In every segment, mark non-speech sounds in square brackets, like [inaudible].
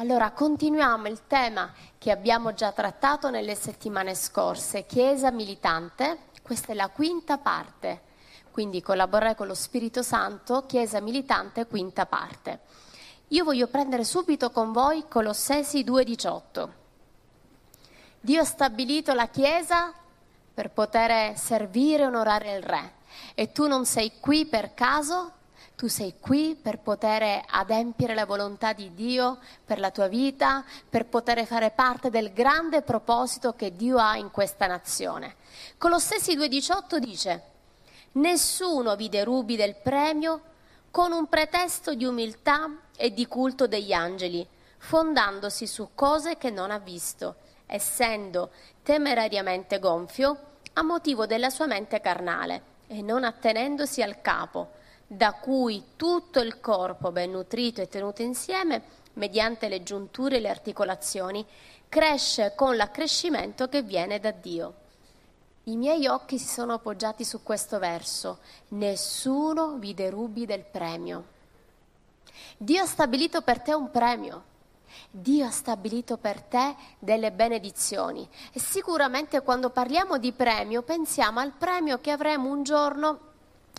Allora, continuiamo il tema che abbiamo già trattato nelle settimane scorse, Chiesa militante. Questa è la quinta parte, quindi collaborare con lo Spirito Santo, Chiesa militante, quinta parte. Io voglio prendere subito con voi Colossesi 2,18. Dio ha stabilito la Chiesa per poter servire e onorare il Re e tu non sei qui per caso, tu sei qui per poter adempiere la volontà di Dio per la tua vita, per poter fare parte del grande proposito che Dio ha in questa nazione. Colossesi 2,18 dice: Nessuno vi derubi del premio con un pretesto di umiltà e di culto degli angeli, fondandosi su cose che non ha visto, essendo temerariamente gonfio a motivo della sua mente carnale e non attenendosi al capo da cui tutto il corpo, ben nutrito e tenuto insieme, mediante le giunture e le articolazioni, cresce con l'accrescimento che viene da Dio. I miei occhi si sono appoggiati su questo verso. Nessuno vi derubi del premio. Dio ha stabilito per te un premio. Dio ha stabilito per te delle benedizioni e sicuramente quando parliamo di premio pensiamo al premio che avremo un giorno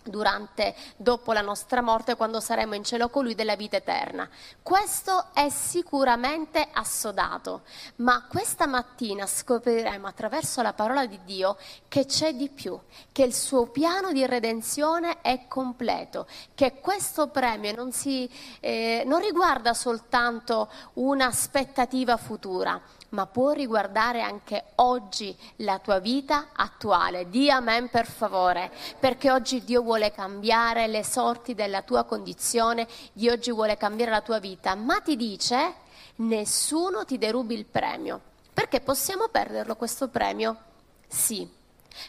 durante, dopo la nostra morte, quando saremo in cielo con Lui della vita eterna. Questo è sicuramente assodato, ma questa mattina scopriremo attraverso la parola di Dio che c'è di più, che il suo piano di redenzione è completo, che questo premio non, si, eh, non riguarda soltanto un'aspettativa futura, ma può riguardare anche oggi la tua vita attuale. Di amen per favore, perché oggi Dio vuole cambiare le sorti della tua condizione, Dio oggi vuole cambiare la tua vita, ma ti dice nessuno ti derubi il premio. Perché possiamo perderlo questo premio? Sì.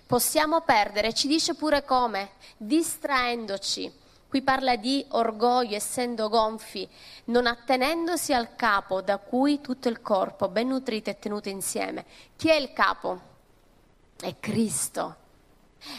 Possiamo perdere, ci dice pure come, distraendoci Qui parla di orgoglio, essendo gonfi, non attenendosi al capo da cui tutto il corpo, ben nutrito e tenuto insieme. Chi è il capo? È Cristo.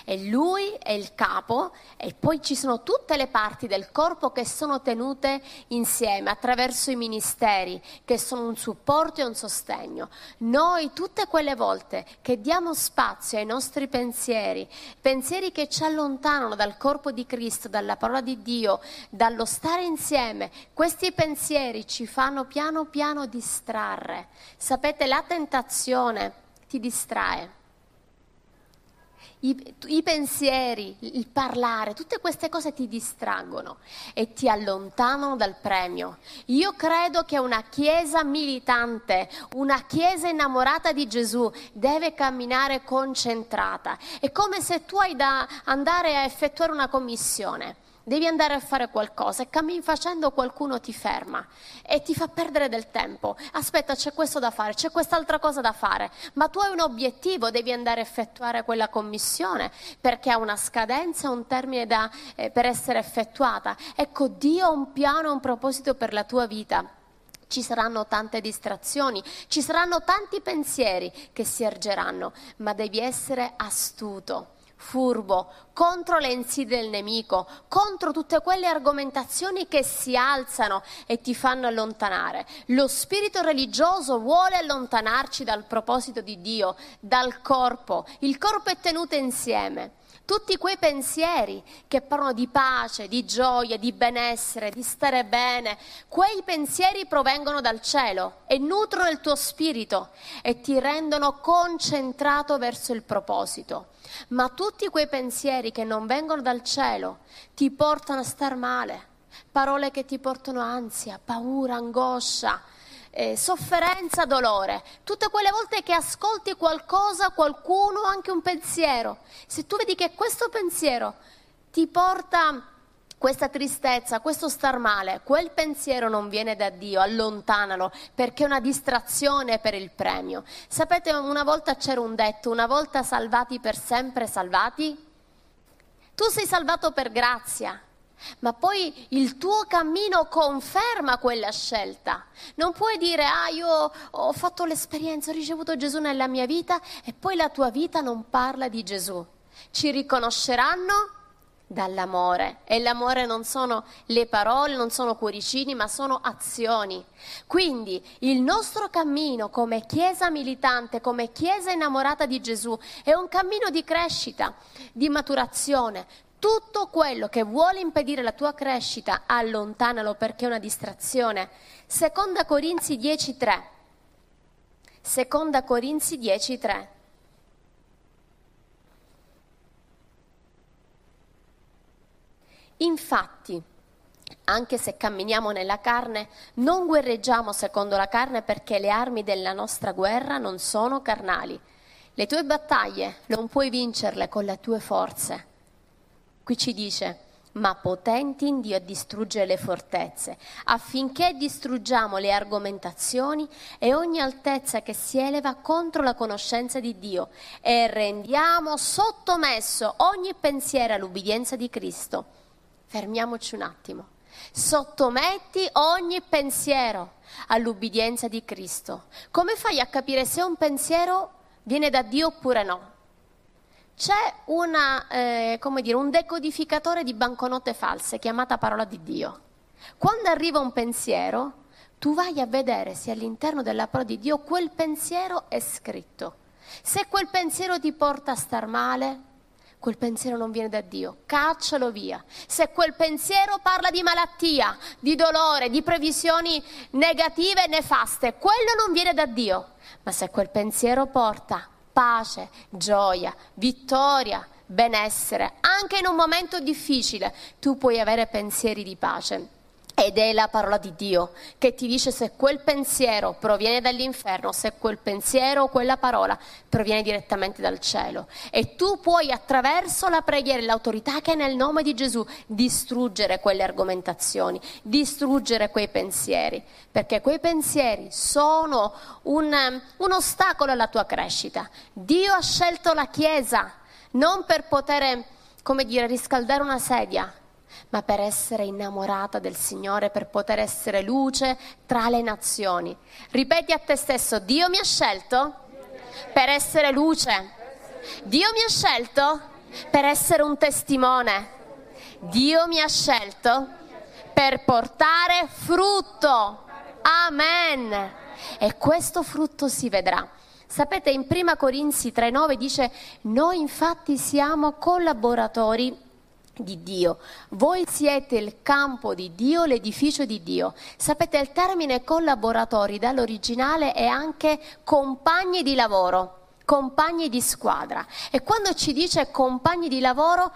E lui è il capo e poi ci sono tutte le parti del corpo che sono tenute insieme attraverso i ministeri che sono un supporto e un sostegno. Noi tutte quelle volte che diamo spazio ai nostri pensieri, pensieri che ci allontanano dal corpo di Cristo, dalla parola di Dio, dallo stare insieme, questi pensieri ci fanno piano piano distrarre. Sapete, la tentazione ti distrae i, i, pensieri, il parlare, tutte queste cose ti distraggono e ti allontanano dal premio. Io credo che una chiesa militante, una chiesa innamorata di Gesù deve camminare concentrata. È come se tu hai da andare a effettuare una commissione devi andare a fare qualcosa e cammini facendo qualcuno ti ferma e ti fa perdere del tempo. Aspetta, c'è questo da fare, c'è quest'altra cosa da fare, ma tu hai un obiettivo, devi andare a effettuare quella commissione perché ha una scadenza, un termine da, eh, per essere effettuata. Ecco, Dio ha un piano, un proposito per la tua vita ci saranno tante distrazioni, ci saranno tanti pensieri che si ergeranno, ma devi essere astuto furbo, contro le insidie del nemico, contro tutte quelle argomentazioni che si alzano e ti fanno allontanare. Lo spirito religioso vuole allontanarci dal proposito di Dio, dal corpo. Il corpo è tenuto insieme. Tutti quei pensieri che parlano di pace, di gioia, di benessere, di stare bene, quei pensieri provengono dal cielo e nutrono il tuo spirito e ti rendono concentrato verso il proposito. Ma tutti quei pensieri che non vengono dal cielo ti portano a star male, parole che ti portano ansia, paura, angoscia, eh, sofferenza, dolore. Tutte quelle volte che ascolti qualcosa, qualcuno, anche un pensiero, se tu vedi che questo pensiero ti porta questa tristezza, questo star male, quel pensiero non viene da Dio, allontanalo perché è una distrazione per il premio. Sapete, una volta c'era un detto, una volta salvati per sempre salvati? Tu sei salvato per grazia, ma poi il tuo cammino conferma quella scelta. Non puoi dire, ah, io ho fatto l'esperienza, ho ricevuto Gesù nella mia vita e poi la tua vita non parla di Gesù. Ci riconosceranno dall'amore. E l'amore non sono le parole, non sono cuoricini, ma sono azioni. Quindi il nostro cammino come Chiesa militante, come Chiesa innamorata di Gesù, è un cammino di crescita, di maturazione. Tutto quello che vuole impedire la tua crescita, allontanalo perché è una distrazione. Seconda Corinzi 10.3. Seconda Corinzi 10.3. Infatti, anche se camminiamo nella carne, non guerreggiamo secondo la carne perché le armi della nostra guerra non sono carnali. Le tue battaglie non puoi vincerle con le tue forze. Qui ci dice, ma potenti in Dio a distruggere le fortezze, affinché distruggiamo le argomentazioni e ogni altezza che si eleva contro la conoscenza di Dio e rendiamo sottomesso ogni pensiero all'ubbidienza di Cristo fermiamoci un attimo. Sottometti ogni pensiero all'ubbidienza di Cristo. Come fai a capire se un pensiero viene da Dio oppure no? C'è una, eh, dire, un decodificatore di banconote false chiamata parola di Dio. Quando arriva un pensiero, tu vai a vedere se all'interno della parola di Dio quel pensiero è scritto. Se quel pensiero ti porta a star male, quel pensiero non viene da Dio, caccialo via. Se quel pensiero parla di malattia, di dolore, di previsioni negative e nefaste, quello non viene da Dio. Ma se quel pensiero porta pace, gioia, vittoria, benessere, anche in un momento difficile, tu puoi avere pensieri di pace ed è la parola di Dio che ti dice se quel pensiero proviene dall'inferno, se quel pensiero o quella parola proviene direttamente dal cielo. E tu puoi attraverso la preghiera e l'autorità che è nel nome di Gesù distruggere quelle argomentazioni, distruggere quei pensieri, perché quei pensieri sono un, un ostacolo alla tua crescita. Dio ha scelto la Chiesa non per poter, come dire, riscaldare una sedia ma per essere innamorata del Signore, per poter essere luce tra le nazioni. Ripeti a te stesso, Dio mi ha scelto per essere luce. Dio mi ha scelto per essere un testimone. Dio mi ha scelto per portare frutto. Amen. E questo frutto si vedrà. Sapete, in 1 Corinzi 3:9 dice, noi infatti siamo collaboratori di Dio. Voi siete il campo di Dio, l'edificio di Dio. Sapete, il termine collaboratori dall'originale è anche compagni di lavoro, compagni di squadra. E quando ci dice compagni di lavoro,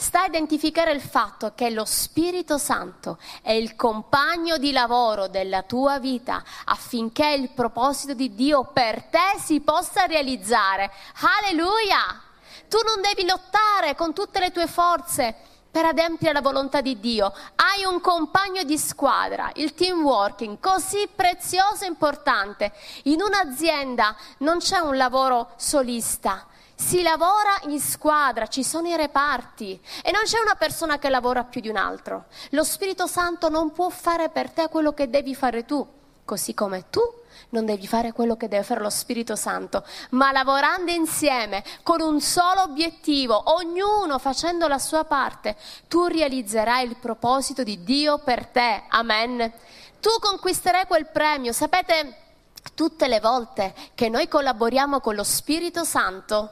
sta a identificare il fatto che lo Spirito Santo è il compagno di lavoro della tua vita affinché il proposito di Dio per te si possa realizzare. Alleluia! Tu non devi lottare con tutte le tue forze per adempiere la volontà di Dio. Hai un compagno di squadra, il team working, così prezioso e importante. In un'azienda non c'è un lavoro solista. Si lavora in squadra, ci sono i reparti e non c'è una persona che lavora più di un altro. Lo Spirito Santo non può fare per te quello che devi fare tu, così come tu non devi fare quello che deve fare lo Spirito Santo, ma lavorando insieme con un solo obiettivo, ognuno facendo la sua parte, tu realizzerai il proposito di Dio per te. Amen. Tu conquisterai quel premio. Sapete, tutte le volte che noi collaboriamo con lo Spirito Santo,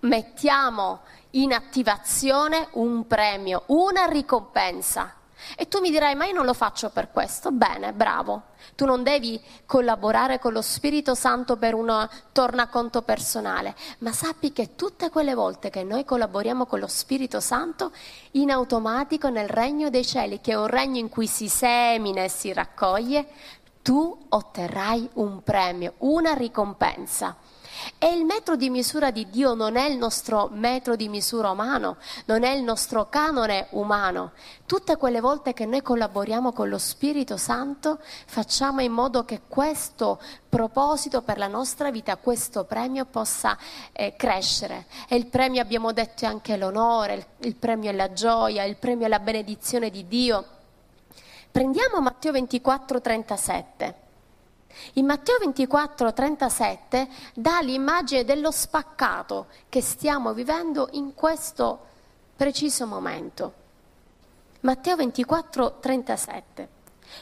mettiamo in attivazione un premio, una ricompensa. E tu mi dirai, ma io non lo faccio per questo. Bene, bravo. Tu non devi collaborare con lo Spirito Santo per un tornaconto personale, ma sappi che tutte quelle volte che noi collaboriamo con lo Spirito Santo, in automatico nel regno dei cieli, che è un regno in cui si semina e si raccoglie, tu otterrai un premio, una ricompensa. E il metro di misura di Dio non è il nostro metro di misura umano, non è il nostro canone umano. Tutte quelle volte che noi collaboriamo con lo Spirito Santo, facciamo in modo che questo proposito per la nostra vita, questo premio possa eh, crescere. E il premio, abbiamo detto, è anche l'onore, il, il premio è la gioia, il premio è la benedizione di Dio. Prendiamo Matteo 24, 37. In Matteo 24, 37 dà l'immagine dello spaccato che stiamo vivendo in questo preciso momento. Matteo 24, 37.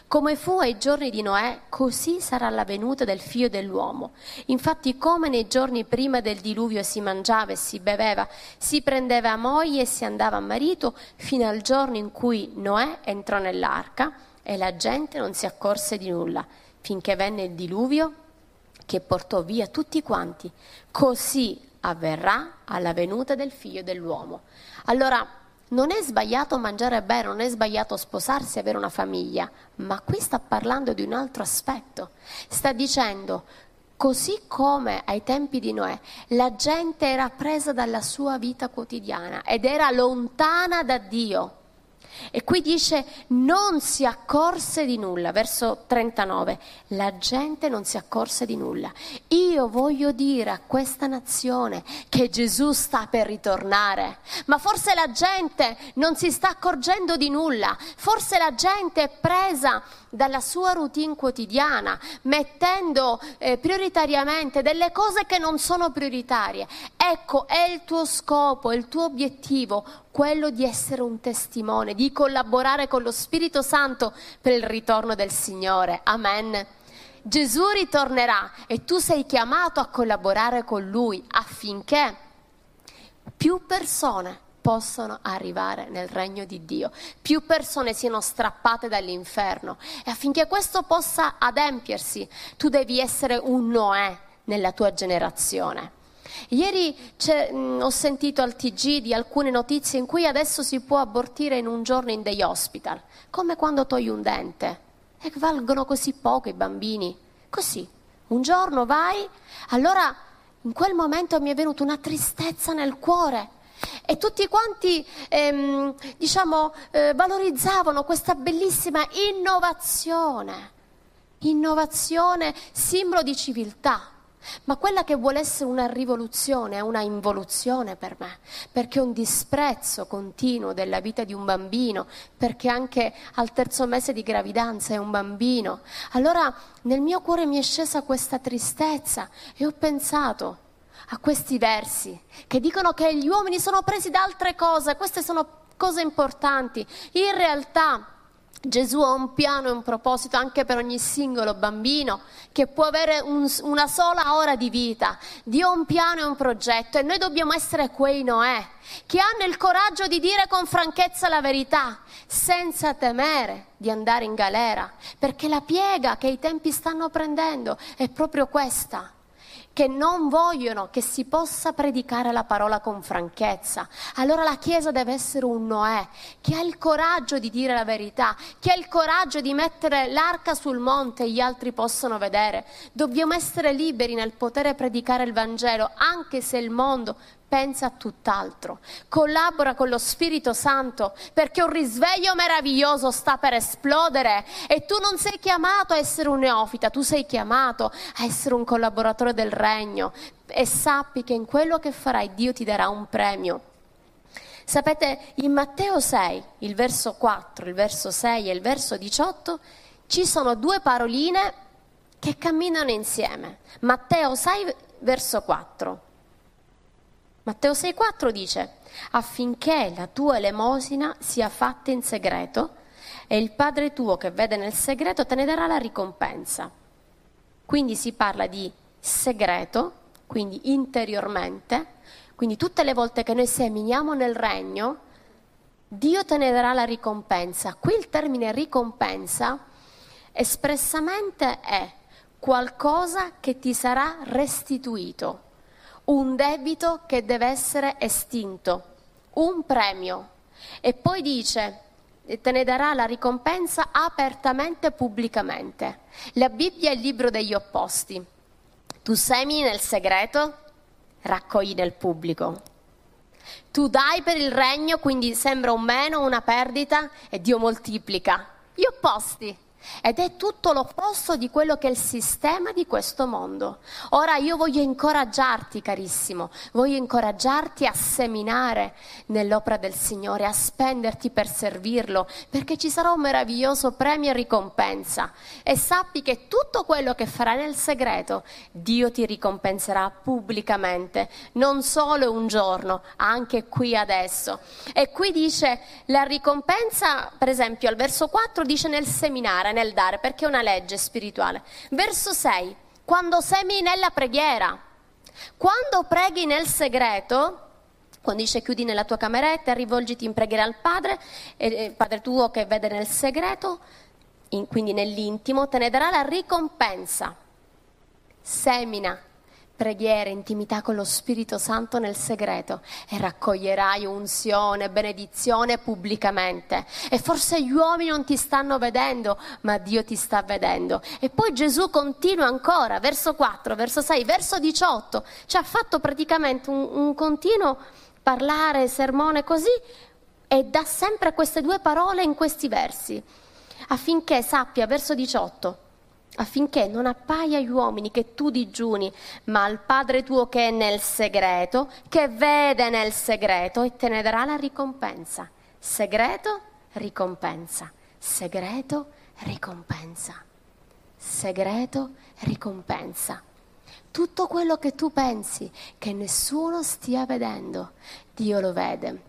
Come fu ai giorni di Noè, così sarà la venuta del figlio dell'uomo. Infatti, come nei giorni prima del diluvio si mangiava e si beveva, si prendeva moglie e si andava a marito, fino al giorno in cui Noè entrò nell'arca e la gente non si accorse di nulla, finché venne il diluvio che portò via tutti quanti. Così avverrà alla venuta del figlio dell'uomo. Allora, non è sbagliato mangiare bene, non è sbagliato sposarsi e avere una famiglia, ma qui sta parlando di un altro aspetto. Sta dicendo, così come ai tempi di Noè, la gente era presa dalla sua vita quotidiana ed era lontana da Dio. E qui dice non si accorse di nulla, verso 39, la gente non si accorse di nulla. Io voglio dire a questa nazione che Gesù sta per ritornare, ma forse la gente non si sta accorgendo di nulla, forse la gente è presa dalla sua routine quotidiana, mettendo eh, prioritariamente delle cose che non sono prioritarie. Ecco, è il tuo scopo, è il tuo obiettivo, quello di essere un testimone, di collaborare con lo Spirito Santo per il ritorno del Signore. Amen. Gesù ritornerà e tu sei chiamato a collaborare con Lui affinché più persone possano arrivare nel regno di Dio, più persone siano strappate dall'inferno e affinché questo possa adempiersi, tu devi essere un Noè nella tua generazione. Ieri mh, ho sentito al TG di alcune notizie in cui adesso si può abortire in un giorno in dei hospital, come quando togli un dente. E valgono così poco i bambini. Così, un giorno vai, allora in quel momento mi è venuta una tristezza nel cuore. E tutti quanti, ehm, diciamo, eh, valorizzavano questa bellissima innovazione. Innovazione, simbolo di civiltà. Ma quella che vuole essere una rivoluzione è una involuzione per me, perché un disprezzo continuo della vita di un bambino, perché anche al terzo mese di gravidanza è un bambino. Allora nel mio cuore mi è scesa questa tristezza e ho pensato a questi versi che dicono che gli uomini sono presi da altre cose, queste sono cose importanti. In realtà Gesù ha un piano e un proposito anche per ogni singolo bambino che può avere un, una sola ora di vita. Dio ha un piano e un progetto e noi dobbiamo essere quei Noè che hanno il coraggio di dire con franchezza la verità senza temere di andare in galera perché la piega che i tempi stanno prendendo è proprio questa che non vogliono che si possa predicare la parola con franchezza. Allora la Chiesa deve essere un Noè che ha il coraggio di dire la verità, che ha il coraggio di mettere l'arca sul monte e gli altri possono vedere. Dobbiamo essere liberi nel poter predicare il Vangelo, anche se il mondo pensa a tutt'altro, collabora con lo Spirito Santo perché un risveglio meraviglioso sta per esplodere e tu non sei chiamato a essere un neofita, tu sei chiamato a essere un collaboratore del regno e sappi che in quello che farai Dio ti darà un premio. Sapete, in Matteo 6, il verso 4, il verso 6 e il verso 18 ci sono due paroline che camminano insieme. Matteo 6, verso 4. Matteo 6,4 dice affinché la tua elemosina sia fatta in segreto e il Padre tuo che vede nel segreto te ne darà la ricompensa. Quindi si parla di segreto, quindi interiormente, quindi tutte le volte che noi seminiamo nel regno, Dio te ne darà la ricompensa. Qui il termine ricompensa espressamente è qualcosa che ti sarà restituito un debito che deve essere estinto, un premio. E poi dice, te ne darà la ricompensa apertamente pubblicamente. La Bibbia è il libro degli opposti. Tu semini nel segreto, raccogli nel pubblico. Tu dai per il regno, quindi sembra un meno, una perdita, e Dio moltiplica. Gli opposti. Ed è tutto l'opposto di quello che è il sistema di questo mondo. Ora io voglio incoraggiarti, carissimo, voglio incoraggiarti a seminare nell'opera del Signore, a spenderti per servirlo, perché ci sarà un meraviglioso premio e ricompensa. E sappi che tutto quello che farai nel segreto, Dio ti ricompenserà pubblicamente, non solo un giorno, anche qui adesso. E qui dice la ricompensa, per esempio, al verso 4 dice nel seminare, nel dare, perché è una legge spirituale. Verso 6, quando semini nella preghiera, quando preghi nel segreto, quando dice chiudi nella tua cameretta, rivolgiti in preghiera al Padre, e Padre tuo che vede nel segreto, in, quindi nell'intimo, te ne darà la ricompensa. Semina preghiera, intimità con lo Spirito Santo nel segreto e raccoglierai unzione, benedizione pubblicamente. E forse gli uomini non ti stanno vedendo, ma Dio ti sta vedendo. E poi Gesù continua ancora, verso 4, verso 6, verso 18, ci ha fatto praticamente un, un continuo parlare, sermone così e dà sempre queste due parole in questi versi, affinché sappia, verso 18, affinché non appaia agli uomini che tu digiuni, ma al Padre tuo che è nel segreto, che vede nel segreto e te ne darà la ricompensa. Segreto, ricompensa. Segreto, ricompensa. Segreto, ricompensa. Tutto quello che tu pensi che nessuno stia vedendo, Dio lo vede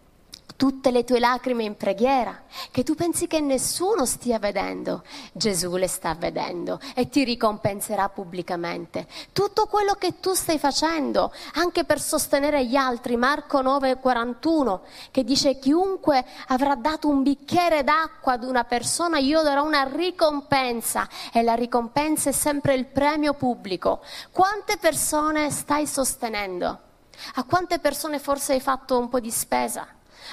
tutte le tue lacrime in preghiera, che tu pensi che nessuno stia vedendo, Gesù le sta vedendo e ti ricompenserà pubblicamente. Tutto quello che tu stai facendo, anche per sostenere gli altri, Marco 9:41, che dice chiunque avrà dato un bicchiere d'acqua ad una persona, io darò una ricompensa e la ricompensa è sempre il premio pubblico. Quante persone stai sostenendo? A quante persone forse hai fatto un po' di spesa?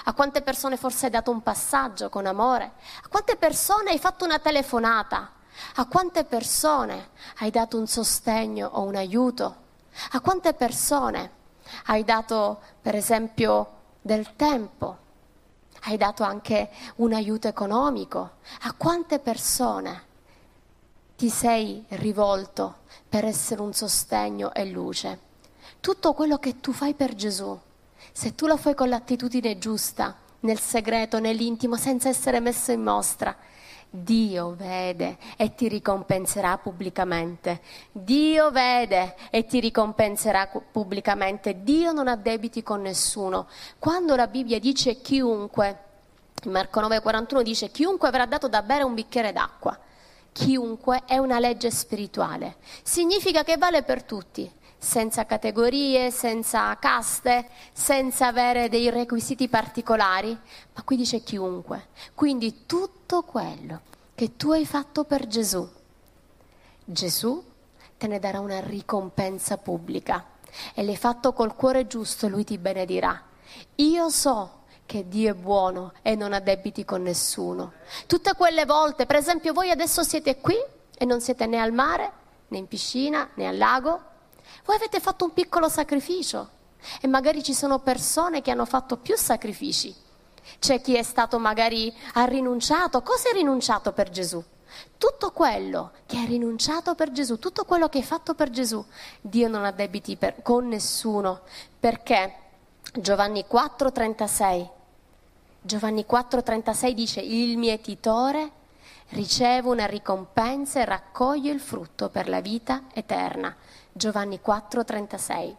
A quante persone forse hai dato un passaggio con amore? A quante persone hai fatto una telefonata? A quante persone hai dato un sostegno o un aiuto? A quante persone hai dato, per esempio, del tempo? Hai dato anche un aiuto economico? A quante persone ti sei rivolto per essere un sostegno e luce? Tutto quello che tu fai per Gesù se tu lo fai con l'attitudine giusta, nel segreto, nell'intimo, senza essere messo in mostra, Dio vede e ti ricompenserà pubblicamente. Dio vede e ti ricompenserà pubblicamente. Dio non ha debiti con nessuno. Quando la Bibbia dice chiunque, Marco 9:41 dice chiunque avrà dato da bere un bicchiere d'acqua. Chiunque è una legge spirituale. Significa che vale per tutti senza categorie, senza caste, senza avere dei requisiti particolari, ma qui dice chiunque. Quindi tutto quello che tu hai fatto per Gesù, Gesù te ne darà una ricompensa pubblica e l'hai fatto col cuore giusto, lui ti benedirà. Io so che Dio è buono e non ha debiti con nessuno. Tutte quelle volte, per esempio voi adesso siete qui e non siete né al mare, né in piscina, né al lago, voi avete fatto un piccolo sacrificio e magari ci sono persone che hanno fatto più sacrifici. C'è chi è stato magari ha rinunciato. Cosa hai rinunciato per Gesù? Tutto quello che hai rinunciato per Gesù, tutto quello che hai fatto per Gesù, Dio non ha debiti per, con nessuno. Perché Giovanni 4,36 Giovanni 4,36 dice: Il mietitore riceve una ricompensa e raccoglie il frutto per la vita eterna. Giovanni 4:36.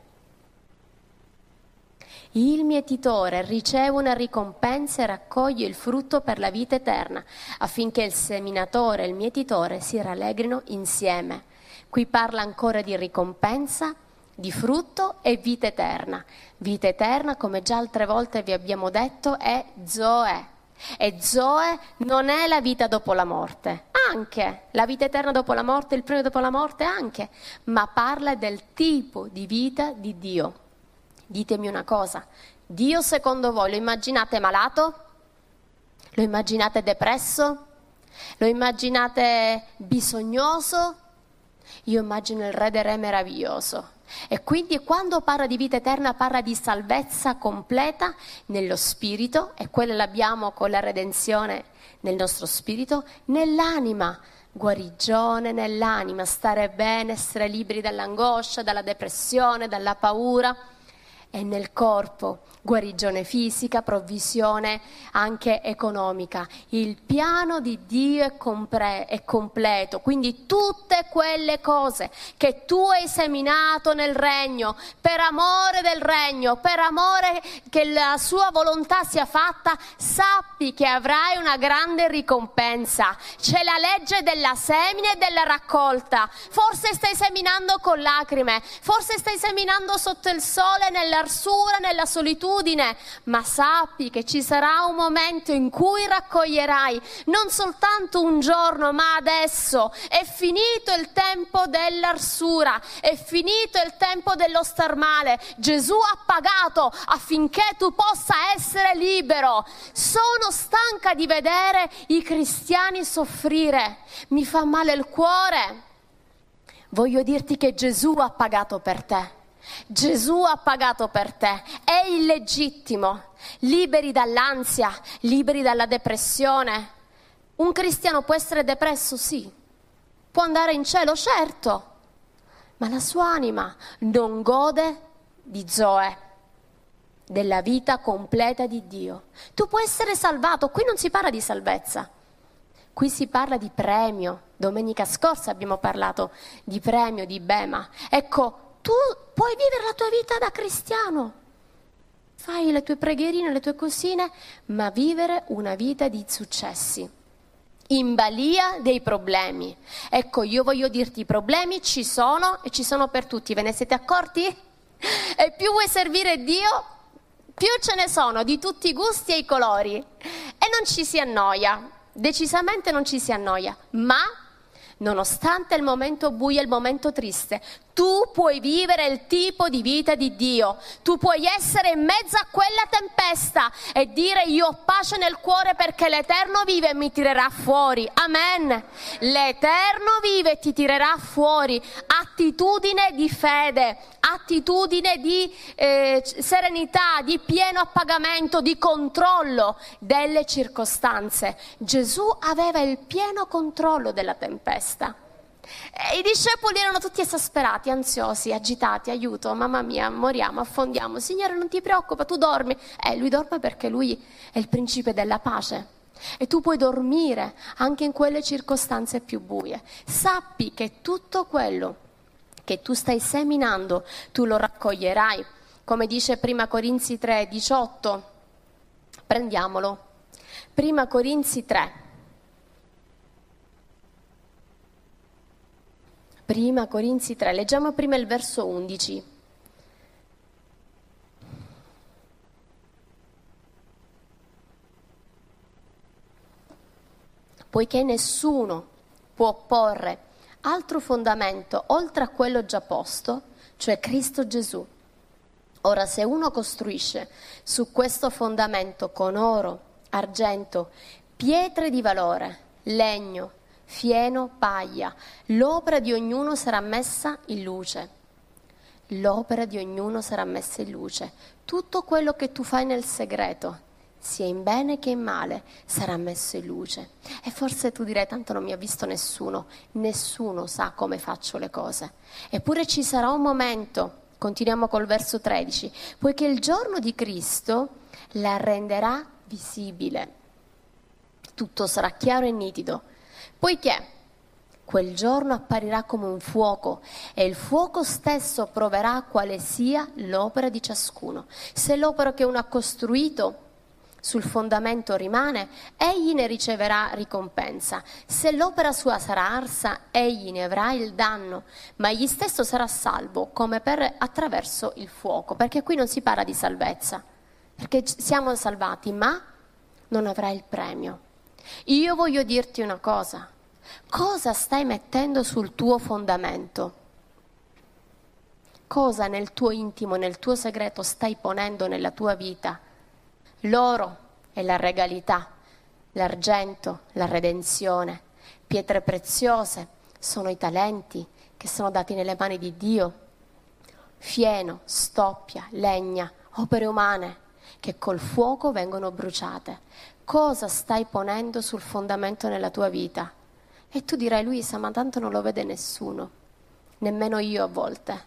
Il mietitore riceve una ricompensa e raccoglie il frutto per la vita eterna, affinché il seminatore e il mietitore si rallegrino insieme. Qui parla ancora di ricompensa, di frutto e vita eterna. Vita eterna, come già altre volte vi abbiamo detto, è Zoe, e Zoe non è la vita dopo la morte, anche la vita eterna dopo la morte, il premio dopo la morte anche, ma parla del tipo di vita di Dio. Ditemi una cosa, Dio secondo voi lo immaginate malato? Lo immaginate depresso? Lo immaginate bisognoso? Io immagino il Re dei Re meraviglioso. E quindi quando parla di vita eterna parla di salvezza completa nello spirito, e quella l'abbiamo con la redenzione nel nostro spirito, nell'anima, guarigione nell'anima, stare bene, essere liberi dall'angoscia, dalla depressione, dalla paura e nel corpo guarigione fisica, provvisione anche economica. Il piano di Dio è, compre- è, completo, quindi tutte quelle cose che tu hai seminato nel regno, per amore del regno, per amore che la sua volontà sia fatta, sappi che avrai una grande ricompensa. C'è la legge della semine e della raccolta. Forse stai seminando con lacrime, forse stai seminando sotto il sole, nell'arsura, nella solitudine, ma sappi che ci sarà un momento in cui raccoglierai non soltanto un giorno, ma adesso è finito il tempo dell'arsura, è finito il tempo dello star male. Gesù ha pagato affinché tu possa essere libero. Sono stanca di vedere i cristiani soffrire, mi fa male il cuore. Voglio dirti che Gesù ha pagato per te. Gesù ha pagato per te, è illegittimo, liberi dall'ansia, liberi dalla depressione. Un cristiano può essere depresso, sì, può andare in cielo, certo, ma la sua anima non gode di Zoe, della vita completa di Dio. Tu puoi essere salvato, qui non si parla di salvezza, qui si parla di premio. Domenica scorsa abbiamo parlato di premio, di bema. Ecco, tu puoi vivere la tua vita da cristiano. Fai le tue preghierine, le tue cosine, ma vivere una vita di successi. In balia dei problemi. Ecco, io voglio dirti, i problemi ci sono e ci sono per tutti. Ve ne siete accorti? E più vuoi servire Dio, più ce ne sono di tutti i gusti e i colori. E non ci si annoia, decisamente non ci si annoia, ma nonostante il momento buio e il momento triste, tu puoi vivere il tipo di vita di Dio, tu puoi essere in mezzo a quella tempesta e dire io ho pace nel cuore perché l'Eterno vive e mi tirerà fuori. Amen. L'Eterno vive e ti tirerà fuori. Attitudine di fede, attitudine di eh, serenità, di pieno appagamento, di controllo delle circostanze. Gesù aveva il pieno controllo della tempesta. E I discepoli erano tutti esasperati, ansiosi, agitati, aiuto, mamma mia, moriamo, affondiamo. Signore, non ti preoccupa, tu dormi. Eh, lui dorme perché lui è il principe della pace. E tu puoi dormire anche in quelle circostanze più buie. Sappi che tutto quello che tu stai seminando, tu lo raccoglierai. Come dice prima Corinzi 3, 18. Prendiamolo. Prima Corinzi 3. Prima Corinzi 3, leggiamo prima il verso 11. Poiché nessuno può porre altro fondamento oltre a quello già posto, cioè Cristo Gesù. Ora se uno costruisce su questo fondamento con oro, argento, pietre di valore, legno, fieno, paglia. L'opera di ognuno sarà messa in luce. L'opera di ognuno sarà messa in luce. Tutto quello che tu fai nel segreto, sia in bene che in male, sarà messo in luce. E forse tu direi, tanto non mi ha visto nessuno, nessuno sa come faccio le cose. Eppure ci sarà un momento, continuiamo col verso 13, poiché il giorno di Cristo la renderà visibile. Tutto sarà chiaro e nitido poiché quel giorno apparirà come un fuoco e il fuoco stesso proverà quale sia l'opera di ciascuno. Se l'opera che uno ha costruito sul fondamento rimane, egli ne riceverà ricompensa. Se l'opera sua sarà arsa, egli ne avrà il danno, ma egli stesso sarà salvo come per attraverso il fuoco, perché qui non si parla di salvezza, perché siamo salvati, ma non avrà il premio. Io voglio dirti una cosa, cosa stai mettendo sul tuo fondamento? Cosa nel tuo intimo, nel tuo segreto stai ponendo nella tua vita? L'oro è la regalità, l'argento, la redenzione, pietre preziose sono i talenti che sono dati nelle mani di Dio, fieno, stoppia, legna, opere umane che col fuoco vengono bruciate cosa stai ponendo sul fondamento nella tua vita? E tu dirai, Luisa, ma tanto non lo vede nessuno, nemmeno io a volte.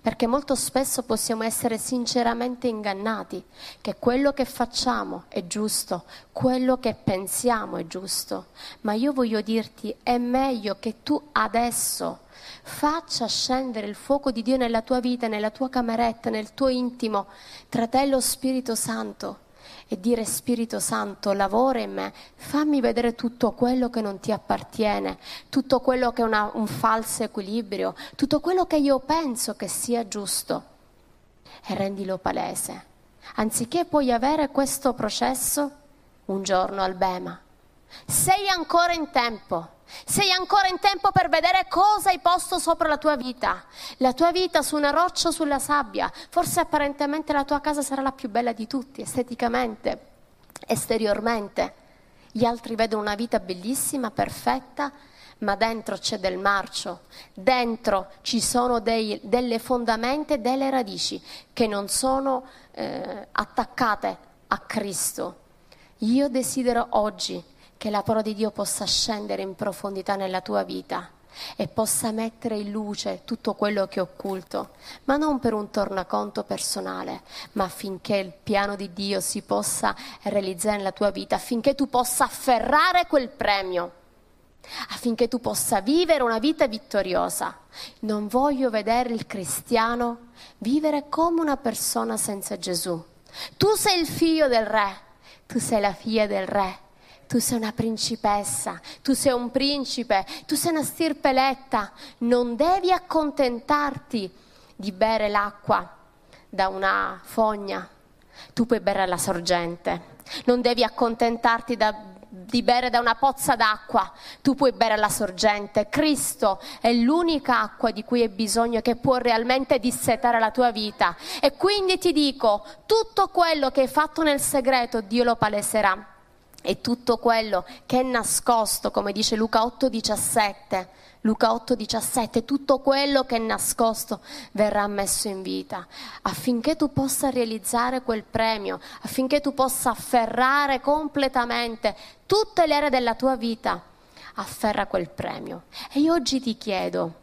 Perché molto spesso possiamo essere sinceramente ingannati che quello che facciamo è giusto, quello che pensiamo è giusto, ma io voglio dirti è meglio che tu adesso faccia scendere il fuoco di Dio nella tua vita, nella tua cameretta, nel tuo intimo, tra te e lo Spirito Santo e dire Spirito Santo, lavora in me, fammi vedere tutto quello che non ti appartiene, tutto quello che è una, un falso equilibrio, tutto quello che io penso che sia giusto e rendilo palese. Anziché poi avere questo processo un giorno al Bema. Sei ancora in tempo sei ancora in tempo per vedere cosa hai posto sopra la tua vita. La tua vita su una roccia o sulla sabbia. Forse apparentemente la tua casa sarà la più bella di tutti, esteticamente, esteriormente. Gli altri vedono una vita bellissima, perfetta, ma dentro c'è del marcio, dentro ci sono dei, delle fondamenta e delle radici che non sono eh, attaccate a Cristo. Io desidero oggi che la parola di Dio possa scendere in profondità nella tua vita e possa mettere in luce tutto quello che è occulto, ma non per un tornaconto personale, ma affinché il piano di Dio si possa realizzare nella tua vita, affinché tu possa afferrare quel premio, affinché tu possa vivere una vita vittoriosa. Non voglio vedere il cristiano vivere come una persona senza Gesù. Tu sei il figlio del re, tu sei la figlia del re tu sei una principessa, tu sei un principe, tu sei una stirpe eletta, non devi accontentarti di bere l'acqua da una fogna, tu puoi bere la sorgente, non devi accontentarti da, di bere da una pozza d'acqua, tu puoi bere la sorgente. Cristo è l'unica acqua di cui hai bisogno che può realmente dissetare la tua vita. E quindi ti dico, tutto quello che hai fatto nel segreto Dio lo paleserà e tutto quello che è nascosto, come dice Luca 8:17, Luca 8:17, tutto quello che è nascosto verrà messo in vita, affinché tu possa realizzare quel premio, affinché tu possa afferrare completamente tutte le aree della tua vita, afferra quel premio. E io oggi ti chiedo,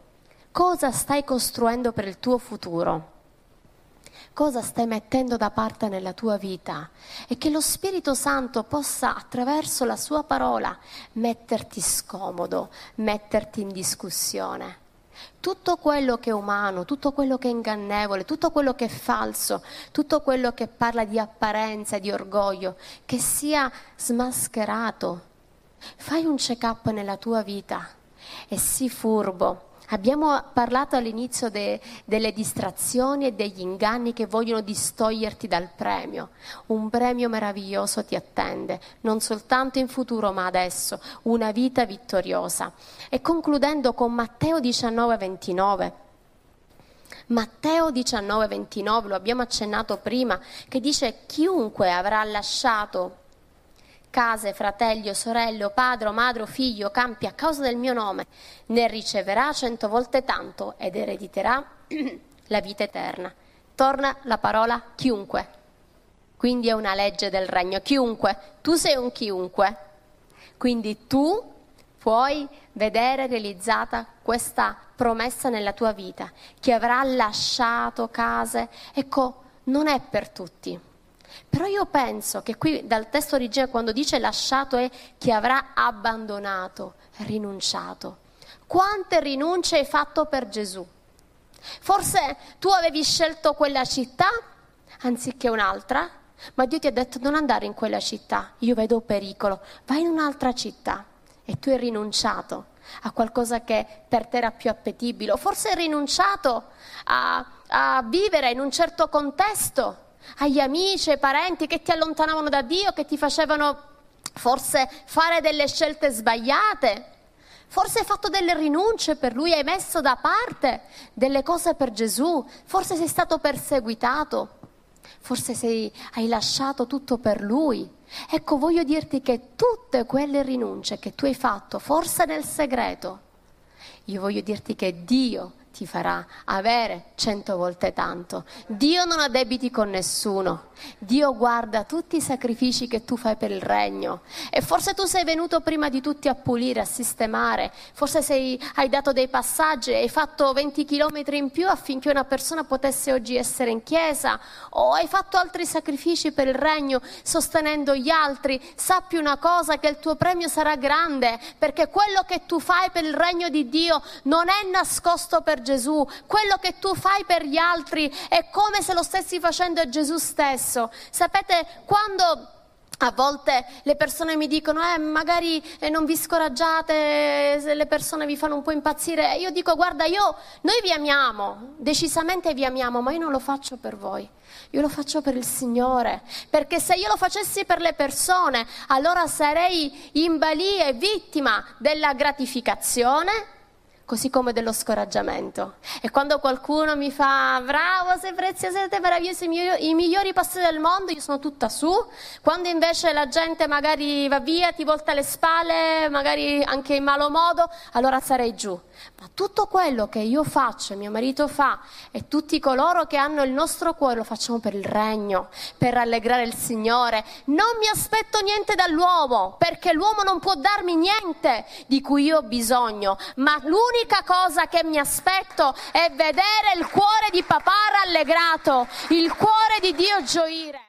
cosa stai costruendo per il tuo futuro? Cosa stai mettendo da parte nella tua vita e che lo Spirito Santo possa attraverso la sua parola metterti scomodo, metterti in discussione. Tutto quello che è umano, tutto quello che è ingannevole, tutto quello che è falso, tutto quello che parla di apparenza, di orgoglio, che sia smascherato. Fai un check-up nella tua vita e sii furbo Abbiamo parlato all'inizio de, delle distrazioni e degli inganni che vogliono distoglierti dal premio. Un premio meraviglioso ti attende, non soltanto in futuro ma adesso, una vita vittoriosa. E concludendo con Matteo 19, 29. Matteo 19, 29, lo abbiamo accennato prima, che dice chiunque avrà lasciato case, fratelli o sorelle o padre madre figlio campi a causa del mio nome, ne riceverà cento volte tanto ed erediterà [clears throat] la vita eterna. Torna la parola chiunque. Quindi è una legge del regno. Chiunque. Tu sei un chiunque. Quindi tu puoi vedere realizzata questa promessa nella tua vita. Chi avrà lasciato case, ecco, non è per tutti però io penso che qui dal testo originale quando dice lasciato è chi avrà abbandonato, rinunciato. Quante rinunce hai fatto per Gesù? Forse tu avevi scelto quella città anziché un'altra, ma Dio ti ha detto non andare in quella città, io vedo pericolo, vai in un'altra città e tu hai rinunciato a qualcosa che per te era più appetibile, o forse hai rinunciato a, a vivere in un certo contesto agli amici, ai parenti che ti allontanavano da Dio, che ti facevano forse fare delle scelte sbagliate. Forse hai fatto delle rinunce per lui, hai messo da parte delle cose per Gesù, forse sei stato perseguitato, forse sei, hai lasciato tutto per lui. Ecco, voglio dirti che tutte quelle rinunce che tu hai fatto, forse nel segreto, io voglio dirti che Dio ti farà avere cento volte tanto. Dio non ha debiti con nessuno. Dio guarda tutti i sacrifici che tu fai per il regno. E forse tu sei venuto prima di tutti a pulire, a sistemare. Forse sei, hai dato dei passaggi, hai fatto 20 chilometri in più affinché una persona potesse oggi essere in chiesa. O hai fatto altri sacrifici per il regno, sostenendo gli altri. Sappi una cosa, che il tuo premio sarà grande, perché quello che tu fai per il regno di Dio non è nascosto per Gesù. Quello che tu fai per gli altri è come se lo stessi facendo a Gesù stesso. Sapete, quando a volte le persone mi dicono, eh, magari eh, non vi scoraggiate se le persone vi fanno un po' impazzire. Io dico, guarda, io, noi vi amiamo, decisamente vi amiamo, ma io non lo faccio per voi. Io lo faccio per il Signore, perché se io lo facessi per le persone, allora sarei in balia e vittima della gratificazione così come dello scoraggiamento. E quando qualcuno mi fa bravo, sei prezioso, siete meravigliosi, i migliori, pastori del mondo, io sono tutta su. Quando invece la gente magari va via, ti volta le spalle, magari anche in malo modo, allora sarei giù. Ma tutto quello che io faccio, mio marito fa e tutti coloro che hanno il nostro cuore lo facciamo per il regno, per rallegrare il Signore. Non mi aspetto niente dall'uomo, perché l'uomo non può darmi niente di cui io ho bisogno, ma l'unica cosa che mi aspetto è vedere il cuore di papà rallegrato, il cuore di Dio gioire.